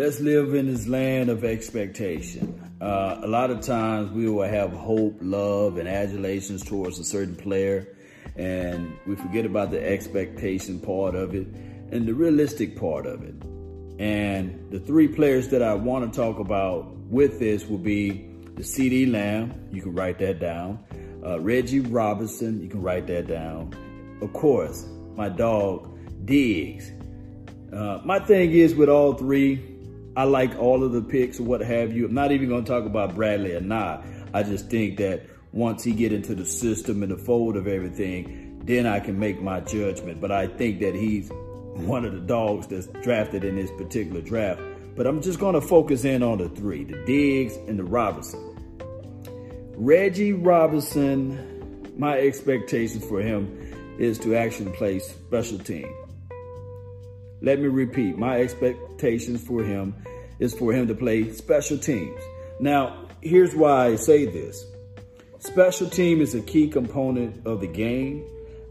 let's live in this land of expectation. Uh, a lot of times we will have hope, love, and adulations towards a certain player, and we forget about the expectation part of it and the realistic part of it. And the three players that I want to talk about with this will be the CeeDee Lamb, you can write that down. Uh, Reggie Robinson, you can write that down. Of course, my dog, Diggs. Uh, my thing is with all three, I like all of the picks what have you. I'm not even going to talk about Bradlee Anae. I just think that once he get into the system and the fold of everything, then I can make my judgment. But I think that he's one of the dogs that's drafted in this particular draft. But I'm just going to focus in on the three, the Diggs and the Robinson. Reggie Robinson, my expectations for him is to actually play special team. Let me repeat, my expectations for him is for him to play special teams. Now, here's why I say this. Special team is a key component of the game.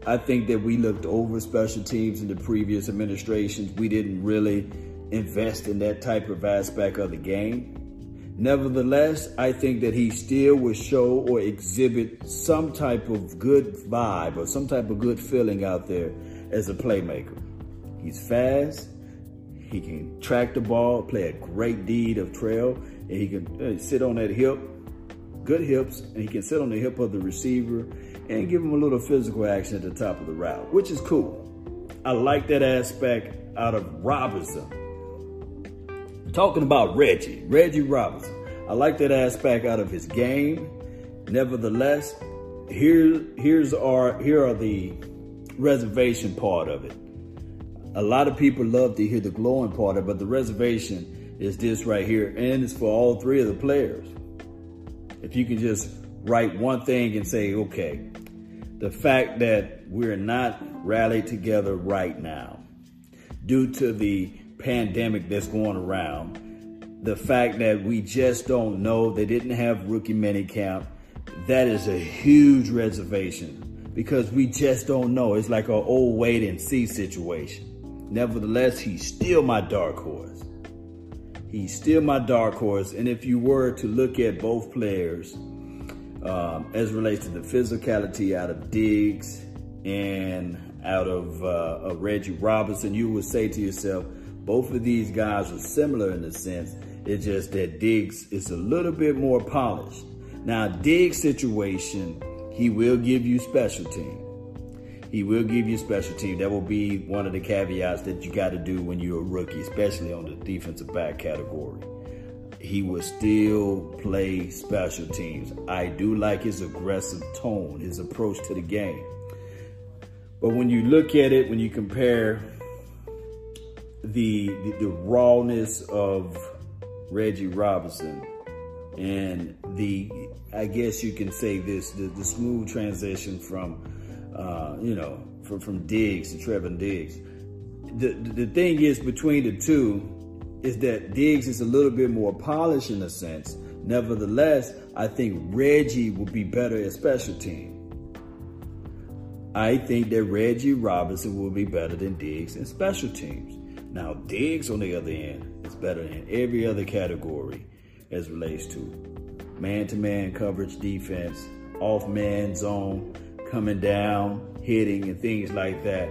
I think that we looked over special teams in the previous administrations. We didn't really invest in that type of aspect of the game. Nevertheless, I think that he still will show or exhibit some type of good vibe or some type of good feeling out there as a playmaker. He's fast. He can track the ball, play a great deed of trail, and he can uh, sit on that hip, good hips, and he can sit on the hip of the receiver and give him a little physical action at the top of the route, which is cool. I like that aspect out of Robinson. Talking about Reggie, Reggie Robinson. I like that aspect out of his game. Nevertheless, here, here's our, here are the reservation part of it a lot of people love to hear the glowing part of it, but the reservation is this right here, and it's for all three of the players. If you can just write one thing and say, okay, the fact that we're not rallied together right now due to the pandemic that's going around, the fact that we just don't know, they didn't have rookie mini camp, that is a huge reservation because we just don't know. It's like an old wait and see situation. Nevertheless, he's still my dark horse. He's still my dark horse. And if you were to look at both players um, as relates to the physicality out of Diggs and out of, uh, of Reggie Robinson, you would say to yourself, both of these guys are similar in the sense. It's just that Diggs is a little bit more polished. Now, Diggs' situation, he will give you special teams. He will give you special team. That will be one of the caveats that you got to do when you're a rookie, especially on the defensive back category. He will still play special teams. I do like his aggressive tone, his approach to the game. But when you look at it, when you compare the, the, the rawness of Reggie Robinson and the, I guess you can say this, the, the smooth transition from uh, you know, from, from Diggs to Trevon Diggs. The, the, thing is between the two is that Diggs is a little bit more polished in a sense. Nevertheless, I think Reggie will be better at special team. I think that Reggie Robinson will be better than Diggs in special teams. Now, Diggs, on the other end, is better in every other category as relates to man-to-man coverage defense, off-man zone, coming down, hitting, and things like that.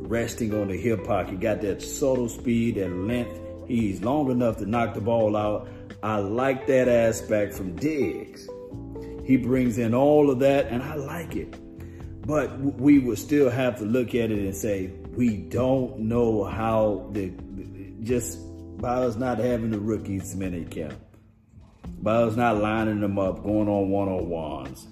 Resting on the hip pocket, got that subtle speed and length. He's long enough to knock the ball out. I like that aspect from Diggs. He brings in all of that, and I like it. But we will still have to look at it and say, we don't know how the, just by us not having the rookies mini camp, by us not lining them up, going on one-on-ones,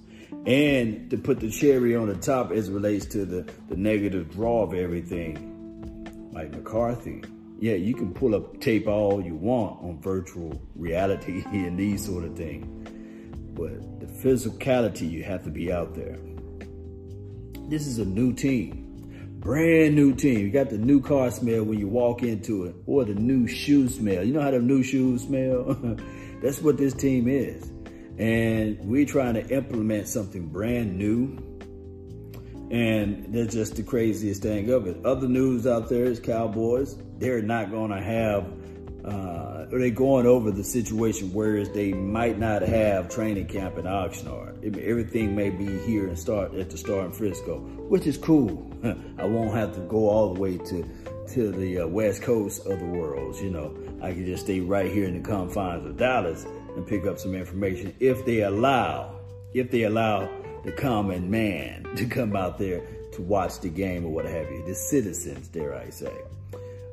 and to put the cherry on the top as relates to the, the negative draw of everything, Mike McCarthy. Yeah, you can pull up tape all you want on virtual reality and these sort of things. But the physicality, you have to be out there. This is a new team. Brand new team. You got the new car smell when you walk into it, or the new shoe smell. You know how the new shoes smell? That's what this team is and we're trying to implement something brand new. And that's just the craziest thing of it. Other news out there is Cowboys. They're not going to have uh, are they going over the situation whereas they might not have training camp in Oxnard? Everything may be here and start at the Star in Frisco, which is cool. I won't have to go all the way to to the uh, west coast of the world. You know, I can just stay right here in the confines of Dallas and pick up some information if they allow, if they allow the common man to come out there to watch the game or what have you, the citizens, dare I say.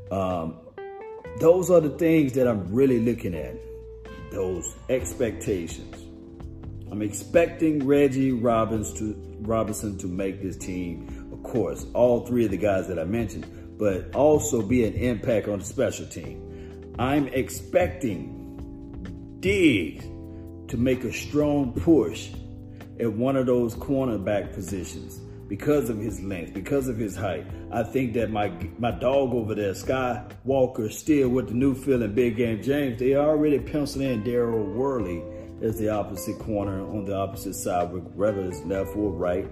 Um, those are the things that I'm really looking at, those expectations. I'm expecting Reggie Robbins to, Robinson to make this team, of course, all three of the guys that I mentioned, but also be an impact on the special team. I'm expecting Diggs to make a strong push at one of those cornerback positions because of his length, because of his height. I think that my my dog over there, Sky Walker, still with the new feeling Big Game James, they already penciled in Daryl Worley as the opposite corner on the opposite side, whether it's left or right.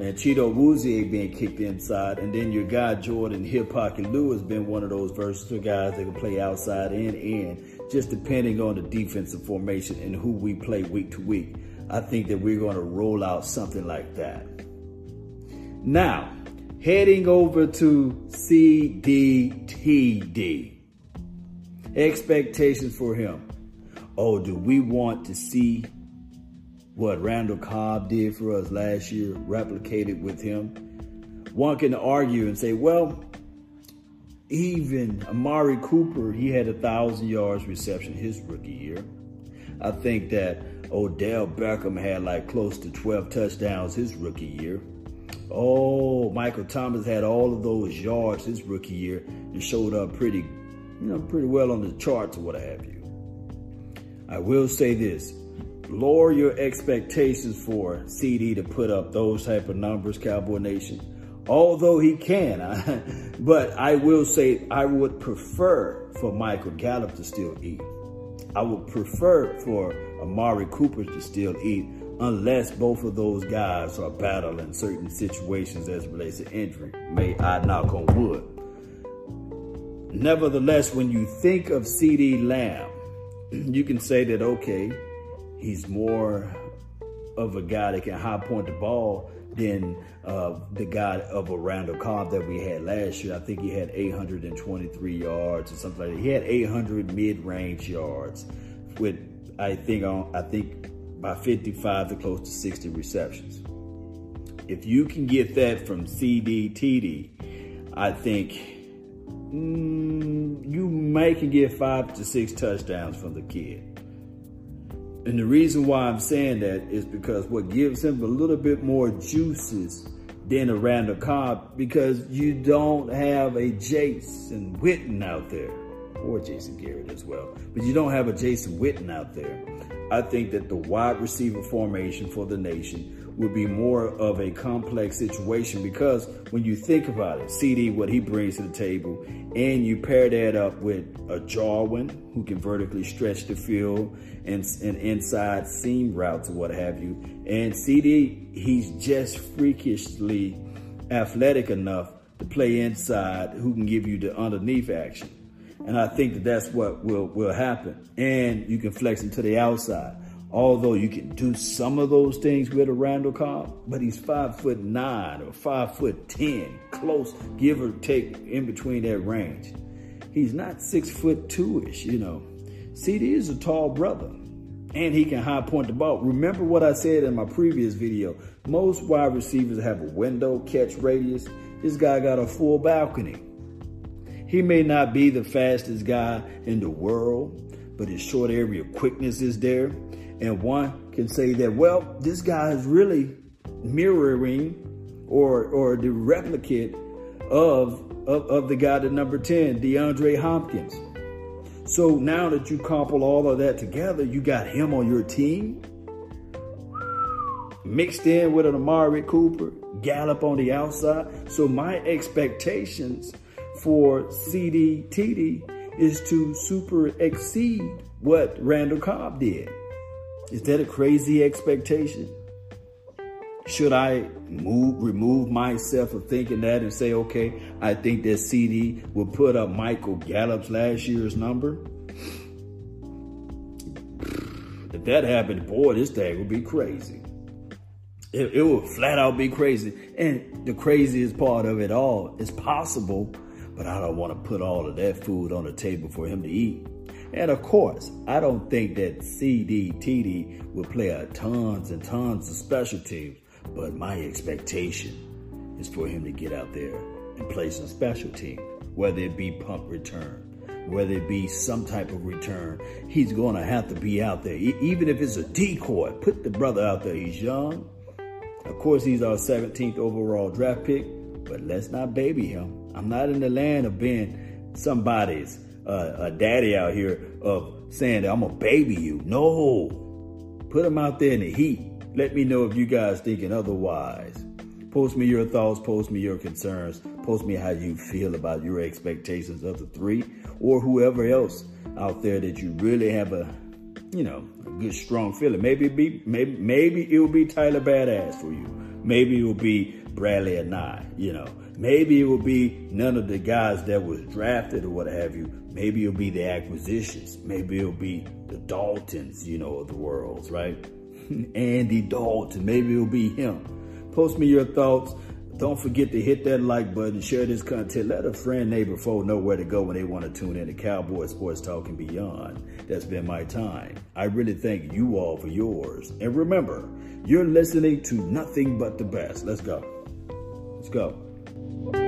And Chido Awuzie being kicked inside. And then your guy, Jourdan Hip Pocket Lewis, been one of those versatile guys that can play outside and in, just depending on the defensive formation and who we play week to week. I think that we're going to roll out something like that. Now, heading over to CDTD. Expectations for him. Oh, do we want to see what Randall Cobb did for us last year replicated with him? One can argue and say, well, even Amari Cooper, he had a thousand yards reception his rookie year. I think that Odell Beckham had like close to 12 touchdowns his rookie year. Oh, Michael Thomas had all of those yards his rookie year and showed up pretty, you know, pretty well on the charts or what have you. I will say this. Lower your expectations for CeeDee to put up those type of numbers, Cowboy Nation. Although he can, but I will say I would prefer for Michael Gallup to still eat. I would prefer for Amari Cooper to still eat unless both of those guys are battling certain situations as relates to injury. May I knock on wood. Nevertheless, when you think of CeeDee Lamb, you can say that, okay, he's more of a guy that can high point the ball than uh, the guy of a Randall Cobb that we had last year. I think he had 823 yards or something like that. He had 800 mid-range yards with, I think, on, I think by 55 to close to 60 receptions. If you can get that from CDTD, I think mm, you may can get five to six touchdowns from the kid. And the reason why I'm saying that is because what gives him a little bit more juices than a Randall Cobb because you don't have a Jason Witten out there or Jason Garrett as well, but you don't have a Jason Witten out there. I think that the wide receiver formation for the nation would be more of a complex situation because when you think about it, CeeDee, what he brings to the table, and you pair that up with a Jarwin who can vertically stretch the field and, and inside seam routes or what have you, and CeeDee, he's just freakishly athletic enough to play inside who can give you the underneath action. And I think that that's what will, will happen. And you can flex him to the outside. Although you can do some of those things with a Randall Cobb, but he's five foot nine or five foot 10, close, give or take in between that range. He's not six foot two-ish, you know. CeeDee is a tall brother and he can high point the ball. Remember what I said in my previous video. Most wide receivers have a window catch radius. This guy got a full balcony. He may not be the fastest guy in the world, but his short area quickness is there. And one can say that, well, this guy is really mirroring or, or the replicate of, of, of the guy at number 10, DeAndre Hopkins. So now that you couple all of that together, you got him on your team, mixed in with an Amari Cooper, Gallup on the outside. So my expectations for CDTD is to super exceed what Randall Cobb did. Is that a crazy expectation? Should I move, remove myself of thinking that and say, okay, I think that CeeDee will put up Michael Gallup's last year's number? If that happened, boy, this thing would be crazy. It, it would flat out be crazy. And the craziest part of it all is possible, but I don't want to put all of that food on the table for him to eat. And of course, I don't think that CDTD will play a tons and tons of special teams, but my expectation is for him to get out there and play some special teams, whether it be punt return, whether it be some type of return. He's going to have to be out there, even if it's a decoy. Put the brother out there. He's young. Of course, he's our 17th overall draft pick, but let's not baby him. I'm not in the land of being somebody's a daddy out here of saying that I'm gonna baby you. No, put him out there in the heat. Let me know if you guys thinking otherwise. Post me your thoughts, post me your concerns, post me how you feel about your expectations of the three or whoever else out there that you really have a, you know, a good strong feeling. Maybe it be maybe maybe it will be Tyler Biadasz for you. Maybe it will be Bradlee Anae, you know. Maybe it will be none of the guys that was drafted or what have you. Maybe it'll be the acquisitions. Maybe it'll be the Daltons, you know, of the worlds, right? Andy Dalton. Maybe it'll be him. Post me your thoughts. Don't forget to hit that like button, share this content. Let a friend, neighbor, foe know where to go when they want to tune in to Cowboy Sports Talk and beyond. That's been my time. I really thank you all for yours. And remember, you're listening to nothing but the best. Let's go. Let's go.